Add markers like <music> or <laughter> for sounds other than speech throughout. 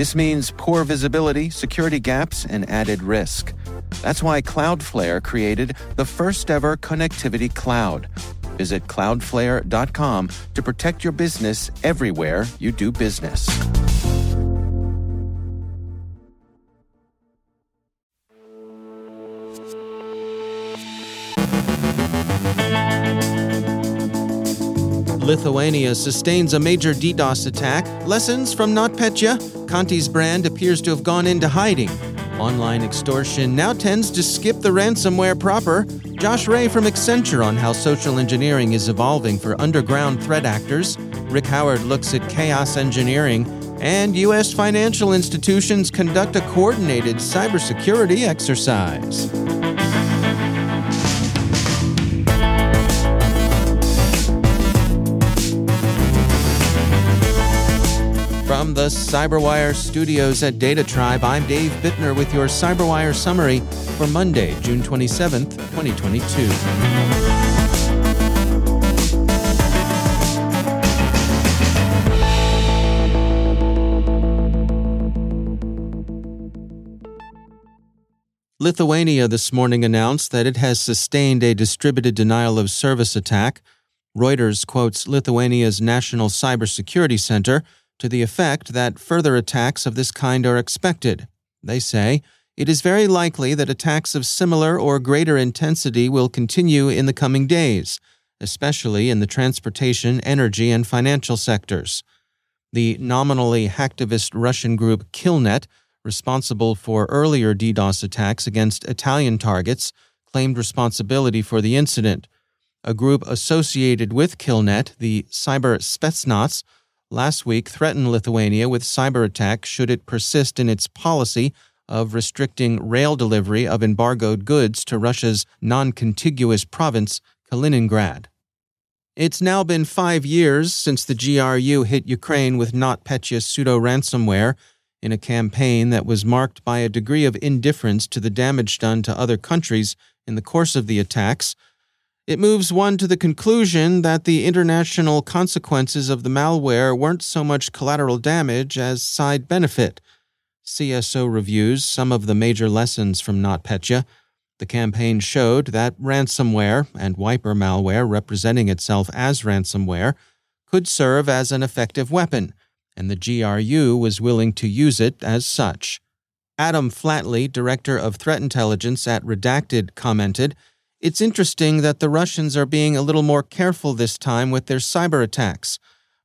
This means poor visibility, security gaps, and added risk. That's why Cloudflare created the first ever connectivity cloud. Visit cloudflare.com to protect your business everywhere you do business. Lithuania sustains a major DDoS attack. Lessons from NotPetya? Conti's brand appears to have gone into hiding. Online extortion now tends to skip the ransomware proper. Josh Ray from Accenture on how social engineering is evolving for underground threat actors. Rick Howard looks at chaos engineering. And U.S. financial institutions conduct a coordinated cybersecurity exercise. From the Cyberwire studios at Data Tribe, I'm Dave Bittner with your Cyberwire summary for Monday, June 27th, 2022. Lithuania this morning announced that it has sustained a distributed denial of service attack. Reuters quotes Lithuania's National Cybersecurity Center to the effect that further attacks of this kind are expected. They say, it is very likely that attacks of similar or greater intensity will continue in the coming days, especially in the transportation, energy, and financial sectors. The nominally hacktivist Russian group Killnet, responsible for earlier DDoS attacks against Italian targets, claimed responsibility for the incident. A group associated with Killnet, the Cyber Spetsnaz, last week threatened Lithuania with cyber attack should it persist in its policy of restricting rail delivery of embargoed goods to Russia's non contiguous province, Kaliningrad. It's now been five years since the GRU hit Ukraine with NotPetya pseudo ransomware in a campaign that was marked by a degree of indifference to the damage done to other countries in the course of the attacks. It moves one to the conclusion that the international consequences of the malware weren't so much collateral damage as side benefit. CSO reviews some of the major lessons from NotPetya. The campaign showed that ransomware and wiper malware representing itself as ransomware could serve as an effective weapon, and the GRU was willing to use it as such. Adam Flatley, director of threat intelligence at Redacted, commented, It's interesting that the Russians are being a little more careful this time with their cyber attacks,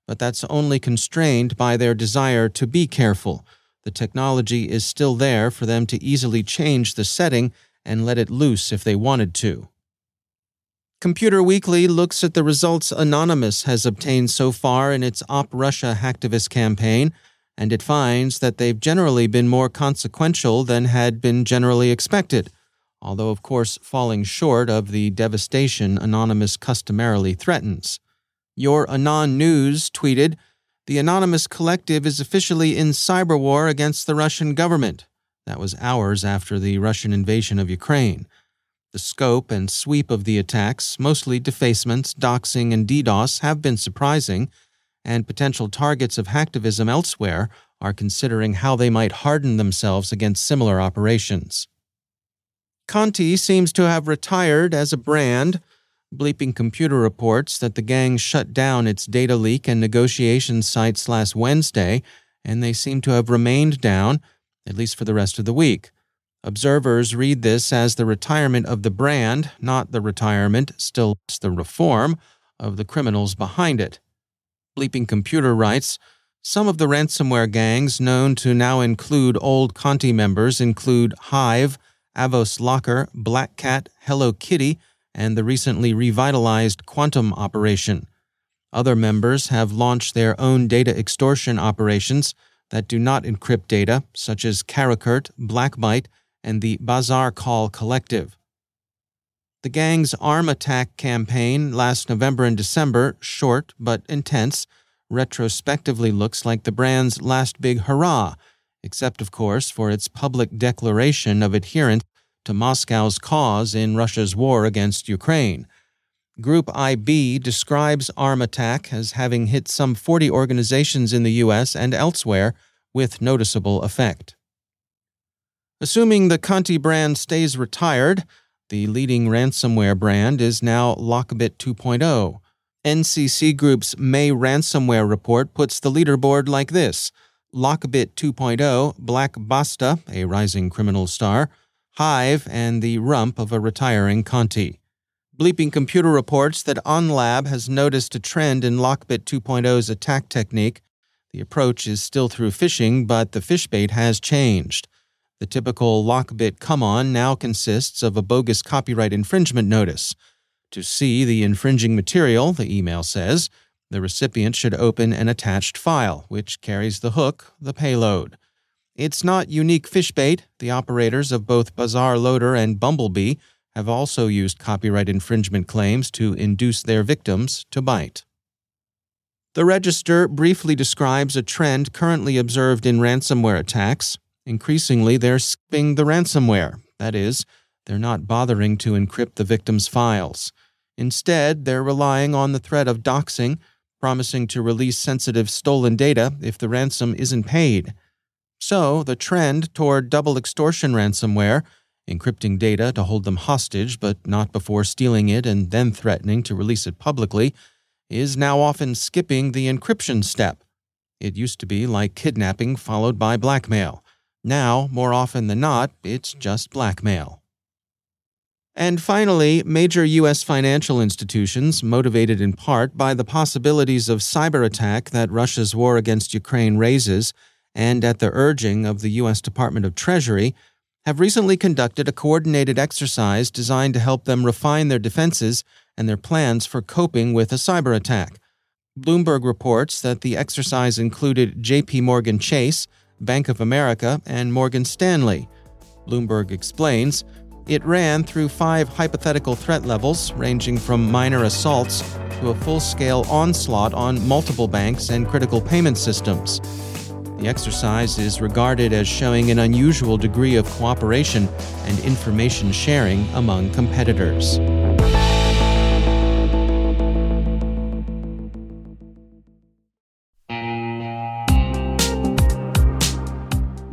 but that's only constrained by their desire to be careful. The technology is still there for them to easily change the setting and let it loose if they wanted to. Computer Weekly looks at the results Anonymous has obtained so far in its Op Russia hacktivist campaign, and it finds that they've generally been more consequential than had been generally expected, although, of course, falling short of the devastation Anonymous customarily threatens. Your Anon News tweeted, The Anonymous Collective is officially in cyber war against the Russian government. That was hours after the Russian invasion of Ukraine. The scope and sweep of the attacks, mostly defacements, doxing, and DDoS, have been surprising, and potential targets of hacktivism elsewhere are considering how they might harden themselves against similar operations. Conti seems to have retired as a brand. Bleeping Computer reports that the gang shut down its data leak and negotiation sites last Wednesday, and they seem to have remained down, at least for the rest of the week. Observers read this as the retirement of the brand, not the retirement, still the reform, of the criminals behind it. Bleeping Computer writes Some of the ransomware gangs known to now include old Conti members include Hive, Avos Locker, Black Cat, Hello Kitty, and the recently revitalized Quantum operation. Other members have launched their own data extortion operations that do not encrypt data, such as Karakurt, Blackbyte, and the BazarCall Collective. The gang's ARMattack campaign last November and December, short but intense, retrospectively looks like the brand's last big hurrah, except, of course, for its public declaration of adherence to Moscow's cause in Russia's war against Ukraine. Group IB describes ARMattack as having hit some 40 organizations in the U.S. and elsewhere with noticeable effect. Assuming the Conti brand stays retired, the leading ransomware brand is now Lockbit 2.0. NCC Group's May ransomware report puts the leaderboard like this Lockbit 2.0, Black Basta, a rising criminal star, Hive, and the rump of a retiring Conti. Bleeping Computer reports that AhnLab has noticed a trend in Lockbit 2.0's attack technique. The approach is still through phishing, but the fishbait has changed. The typical Lockbit come on now consists of a bogus copyright infringement notice. To see the infringing material, the email says, the recipient should open an attached file, which carries the hook, the payload. It's not unique fishbait. The operators of both BazarLoader and Bumblebee have also used copyright infringement claims to induce their victims to bite. The Register briefly describes a trend currently observed in ransomware attacks. Increasingly, they're skipping the ransomware. That is, they're not bothering to encrypt the victim's files. Instead, they're relying on the threat of doxing, promising to release sensitive stolen data if the ransom isn't paid. So, the trend toward double extortion ransomware encrypting data to hold them hostage, but not before stealing it and then threatening to release it publicly, is now often skipping the encryption step. It used to be like kidnapping followed by blackmail. Now, more often than not, it's just blackmail. And finally, major U.S. financial institutions, motivated in part by the possibilities of cyber attack that Russia's war against Ukraine raises, and at the urging of the U.S. Department of Treasury, have recently conducted a coordinated exercise designed to help them refine their defenses and their plans for coping with a cyber attack. Bloomberg reports that the exercise included JP Morgan Chase, Bank of America, and Morgan Stanley. Bloomberg explains it ran through five hypothetical threat levels, ranging from minor assaults to a full scale onslaught on multiple banks and critical payment systems. The exercise is regarded as showing an unusual degree of cooperation and information sharing among competitors.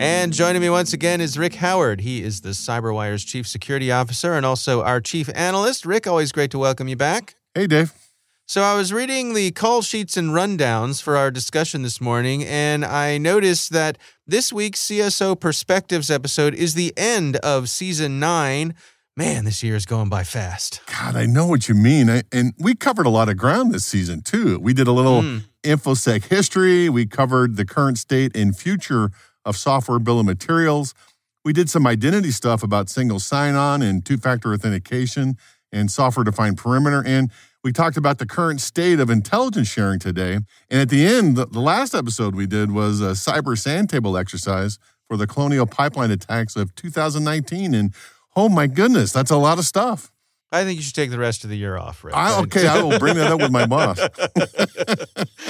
And joining me once again is Rick Howard. He is the CyberWire's chief security officer and also our chief analyst. Rick, always great to welcome you back. Hey, Dave. So I was reading the call sheets and rundowns for our discussion this morning, and I noticed that this week's CSO Perspectives episode is the end of season nine. Man, this year is going by fast. God, I know what you mean. I, and we covered a lot of ground this season, too. We did a little mm. InfoSec history, we covered the current state and future of software bill of materials. We did some identity stuff about single sign on and two factor authentication and software defined perimeter. And we talked about the current state of intelligence sharing today. And at the end, the, the last episode we did was a cyber sand table exercise for the colonial pipeline attacks of 2019. And oh my goodness, that's a lot of stuff. I think you should take the rest of the year off, Rick. I, okay, I will bring that up with my boss.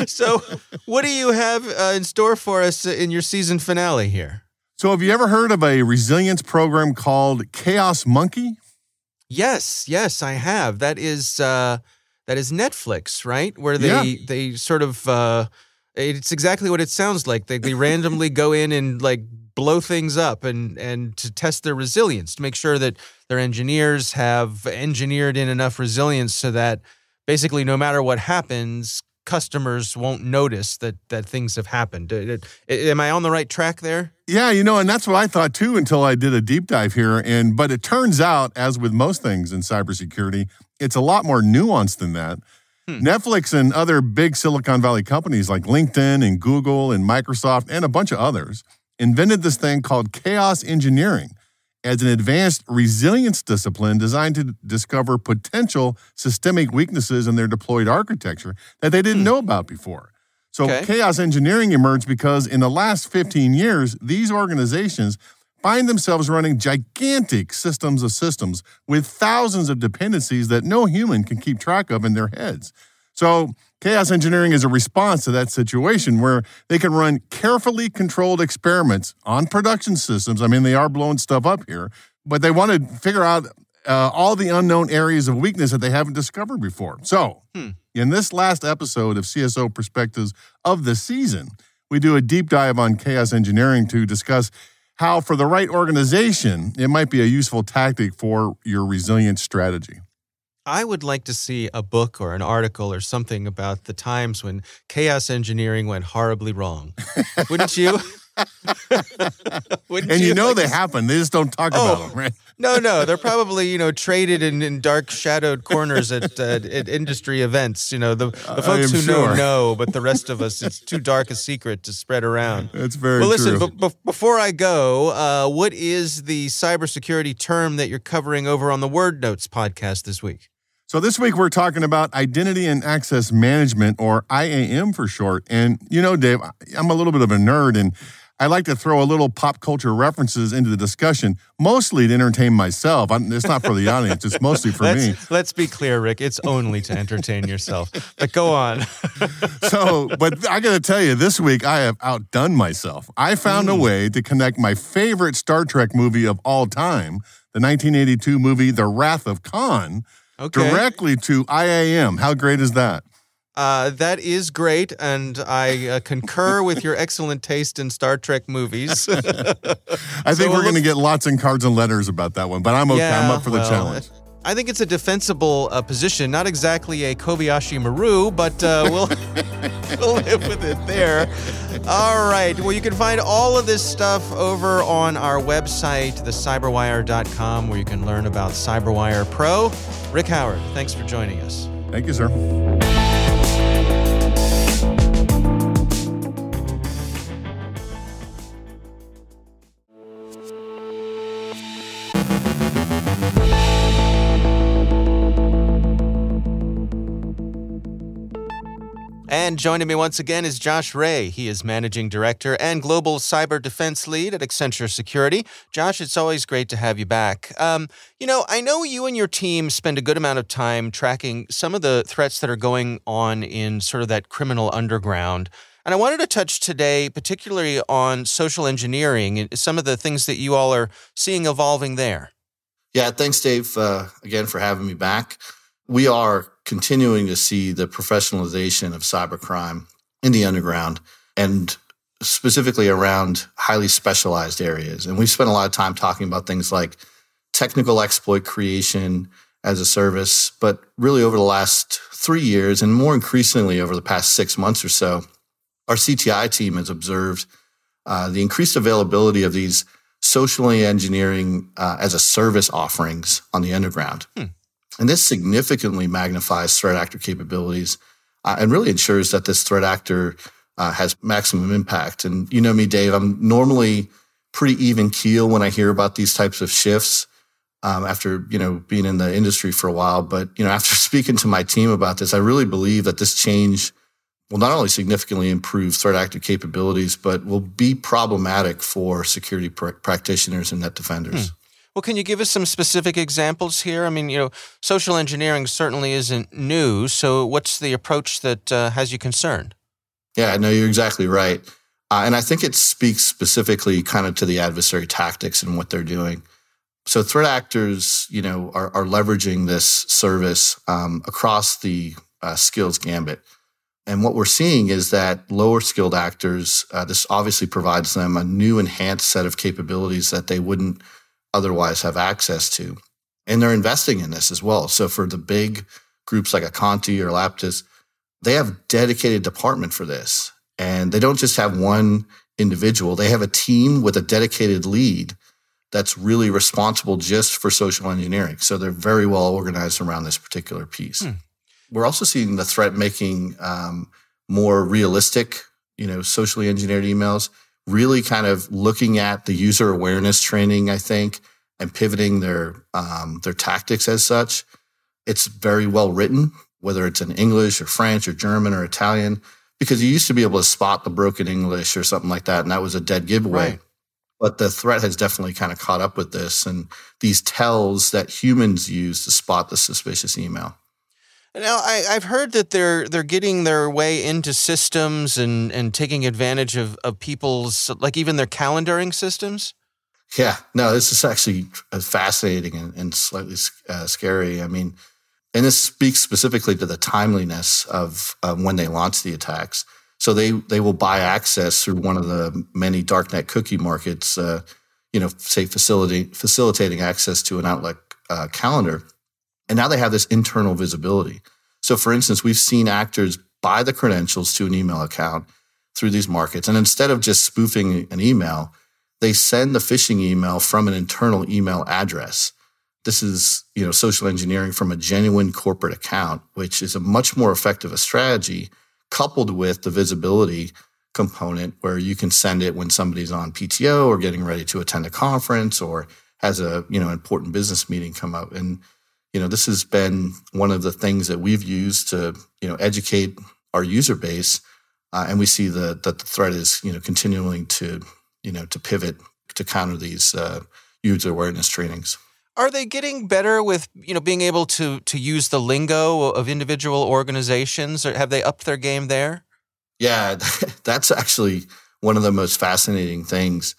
<laughs> so, what do you have uh, in store for us in your season finale here? So, have you ever heard of a resilience program called Chaos Monkey? Yes, yes, I have. That is uh, that is Netflix, right? Where they yeah. they sort of uh, it's exactly what it sounds like. They they randomly go in and like blow things up and and to test their resilience to make sure that their engineers have engineered in enough resilience so that basically no matter what happens customers won't notice that that things have happened. Am i on the right track there? Yeah you know and that's what i thought too until i did a deep dive here and but it turns out as with most things in cybersecurity it's a lot more nuanced than that hmm. Netflix and other big Silicon Valley companies like LinkedIn and Google and Microsoft and a bunch of others invented this thing called chaos engineering as an advanced resilience discipline designed to discover potential systemic weaknesses in their deployed architecture that they didn't hmm. know about before. So, okay. chaos engineering emerged because in the last 15 years, these organizations find themselves running gigantic systems of systems with thousands of dependencies that no human can keep track of in their heads. So, chaos engineering is a response to that situation where they can run carefully controlled experiments on production systems. I mean, they are blowing stuff up here, but they want to figure out uh, all the unknown areas of weakness that they haven't discovered before. So, hmm. in this last episode of CSO Perspectives of the season, we do a deep dive on chaos engineering to discuss how, for the right organization, it might be a useful tactic for your resilience strategy. I would like to see a book or an article or something about the times when chaos engineering went horribly wrong. Wouldn't you? <laughs> <laughs> and you, you know like they happen. They just don't talk oh, about them, right? No, no, they're probably you know traded in, in dark shadowed corners at, uh, at industry events. You know the, the folks who sure. know know, but the rest of us, it's too dark a secret to spread around. That's very well. Listen, true. Before I go, uh, what is the cybersecurity term that you're covering over on the Word Notes podcast this week? So, this week we're talking about identity and access management, or IAM for short. And, you know, Dave, I'm a little bit of a nerd and I like to throw a little pop culture references into the discussion, mostly to entertain myself. I'm, it's not for the audience, it's mostly for let's, me. Let's be clear, Rick. It's only to entertain yourself. But go on. <laughs> so, but I got to tell you, this week I have outdone myself. I found mm. a way to connect my favorite Star Trek movie of all time, the 1982 movie The Wrath of Khan okay. directly to IAM. How great is that? Uh, that is great, and I uh, concur with your excellent taste in Star Trek movies. <laughs> I think so we're going to get lots of cards and letters about that one, but I'm okay. Yeah, I'm up for the challenge. I think it's a defensible uh, position, not exactly a Kobayashi Maru, but uh, we'll, <laughs> we'll live with it there. All right. Well, you can find all of this stuff over on our website, thecyberwire.com, where you can learn about CyberWire Pro. Rick Howard, thanks for joining us. Thank you, sir. And joining me once again is Josh Ray. He is Managing Director and Global Cyber Defense Lead at Accenture Security. Josh, it's always great to have you back. Um, you know, I know you and your team spend a good amount of time tracking some of the threats that are going on in sort of that criminal underground. And I wanted to touch today, particularly on social engineering and some of the things that you all are seeing evolving there. Yeah, thanks, Dave, uh, again for having me back. We are continuing to see the professionalization of cybercrime in the underground and specifically around highly specialized areas. And we've spent a lot of time talking about things like technical exploit creation as a service, but really over the last three years and more increasingly over the past six months or so, our CTI team has observed uh, the increased availability of these socially engineering uh, as a service offerings on the underground. Hmm. And this significantly magnifies threat actor capabilities uh, and really ensures that this threat actor uh, has maximum impact. And you know me, Dave, I'm normally pretty even keel when I hear about these types of shifts. Um, after you know being in the industry for a while, but you know <laughs> after speaking to my team about this, I really believe that this change will not only significantly improve threat actor capabilities, but will be problematic for security pr- practitioners and net defenders. Hmm. Well, can you give us some specific examples here? I mean, you know, social engineering certainly isn't new. So, what's the approach that uh, has you concerned? Yeah, no, you're exactly right. Uh, and I think it speaks specifically kind of to the adversary tactics and what they're doing. So, threat actors, you know, are, are leveraging this service um, across the uh, skills gambit. And what we're seeing is that lower skilled actors, uh, this obviously provides them a new enhanced set of capabilities that they wouldn't otherwise have access to. And they're investing in this as well. So for the big groups like Icanti or Lapsus, they have dedicated department for this. And they don't just have one individual, they have a team with a dedicated lead that's really responsible just for social engineering. So they're very well organized around this particular piece. Hmm. We're also seeing the threat making um, more realistic, you know, socially engineered emails really kind of looking at the user awareness training, I think, and pivoting their um, their tactics as such. It's very well written, whether it's in English or French or German or Italian, because you used to be able to spot the broken English or something like that, and that was a dead giveaway. Right. But the threat has definitely kind of caught up with this and these tells that humans use to spot the suspicious email. Now, I, have heard that they're they're getting their way into systems and, and taking advantage of, of people's like even their calendaring systems. Yeah, no, this is actually fascinating and, and slightly uh, scary. I mean, and this speaks specifically to the timeliness of when they launch the attacks. So they they will buy access through one of the many darknet cookie markets. Uh, you know, say facilitating facilitating access to an Outlook uh, calendar and now they have this internal visibility. So, for instance, we've seen actors buy the credentials to an email account through these markets. And instead of just spoofing an email, they send the phishing email from an internal email address. This is, you know, social engineering from a genuine corporate account, which is a much more effective strategy coupled with the visibility component where you can send it when somebody's on PTO or getting ready to attend a conference or has a, you know, important business meeting come up. And you know, this has been one of the things that we've used to, you know, educate our user base. Uh, and we see the, that the threat is, you know, continuing to, you know, to pivot to counter these uh, user awareness trainings. Are they getting better with, you know, being able to to use the lingo of individual organizations, or have they upped their game there? Yeah, <laughs> that's actually one of the most fascinating things,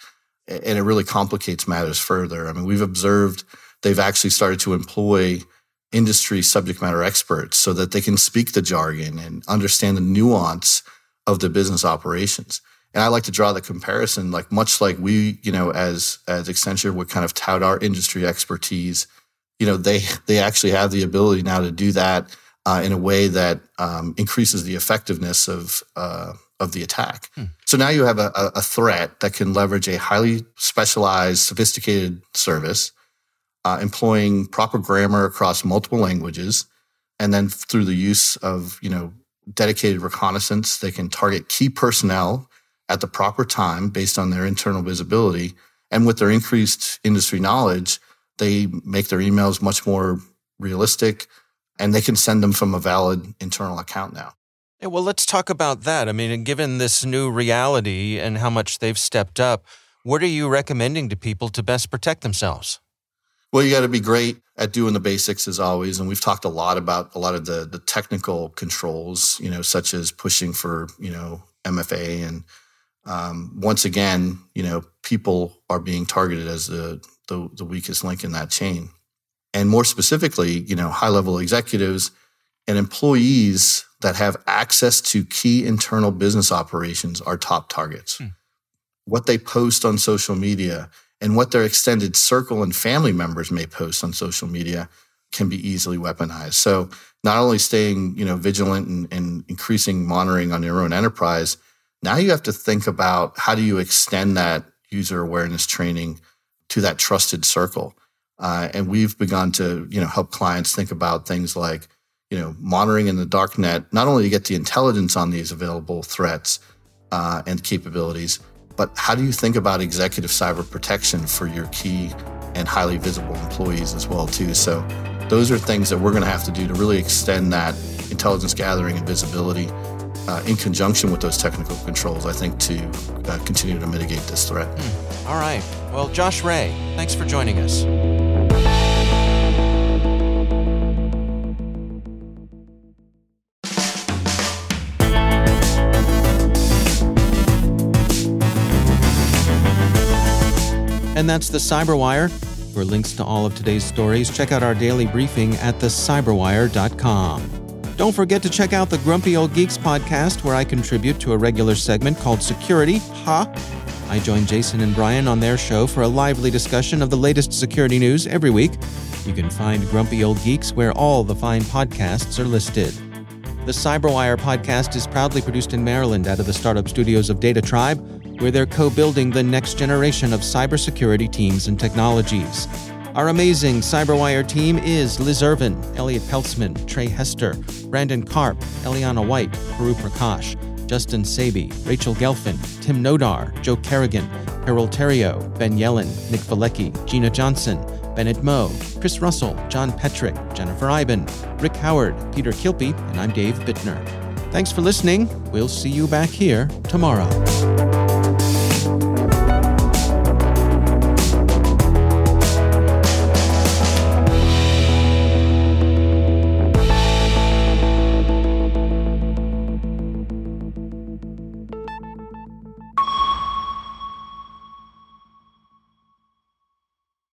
and it really complicates matters further. I mean, we've observed they've actually started to employ industry subject matter experts so that they can speak the jargon and understand the nuance of the business operations. And I like to draw the comparison, like much like we, you know, as as Accenture would kind of tout our industry expertise, you know, they they actually have the ability now to do that uh, in a way that um, increases the effectiveness of uh, of the attack. Hmm. So now you have a, a threat that can leverage a highly specialized, sophisticated service uh, employing proper grammar across multiple languages, and then through the use of you know dedicated reconnaissance, they can target key personnel at the proper time based on their internal visibility, and with their increased industry knowledge, they make their emails much more realistic, and they can send them from a valid internal account now. Yeah, well, let's talk about that. I mean, given this new reality and how much they've stepped up, what are you recommending to people to best protect themselves? Well, you got to be great at doing the basics as always, and we've talked a lot about a lot of the the technical controls, you know, such as pushing for you know MFA, and um, once again, you know, people are being targeted as the, the the weakest link in that chain, and more specifically, you know, high level executives and employees that have access to key internal business operations are top targets. Hmm. What they post on social media and what their extended circle and family members may post on social media can be easily weaponized. So not only staying, you know, vigilant and, and increasing monitoring on your own enterprise, now you have to think about how do you extend that user awareness training to that trusted circle. Uh, and we've begun to, you know, help clients think about things like, you know, monitoring in the dark net, not only to get the intelligence on these available threats uh, and capabilities, but how do you think about executive cyber protection for your key and highly visible employees as well too? So those are things that we're going to have to do to really extend that intelligence gathering and visibility uh, in conjunction with those technical controls, I think, to uh, continue to mitigate this threat. Hmm. All right. Well, Josh Ray, thanks for joining us. And that's the Cyberwire. For links to all of today's stories, check out our daily briefing at thecyberwire.com. Don't forget to check out the Grumpy Old Geeks podcast, where I contribute to a regular segment called Security. Ha! I join Jason and Brian on their show for a lively discussion of the latest security news every week. You can find Grumpy Old Geeks where all the fine podcasts are listed. The Cyberwire podcast is proudly produced in Maryland out of the startup studios of Data Tribe where they're co building the next generation of cybersecurity teams and technologies. Our amazing CyberWire team is Liz Irvin, Elliot Peltzman, Trey Hester, Brandon Karp, Eliana White, Puru Prakash, Justin Sabi, Rachel Gelfand, Tim Nodar, Joe Carrigan, Carole Theriault, Ben Yelin, Nick Veliky, Gina Johnson, Bennett Moe, Chris Russell, John Petrick, Jennifer Eiben, Rick Howard, Peter Kilpe, and I'm Dave Bittner. Thanks for listening. We'll see you back here tomorrow.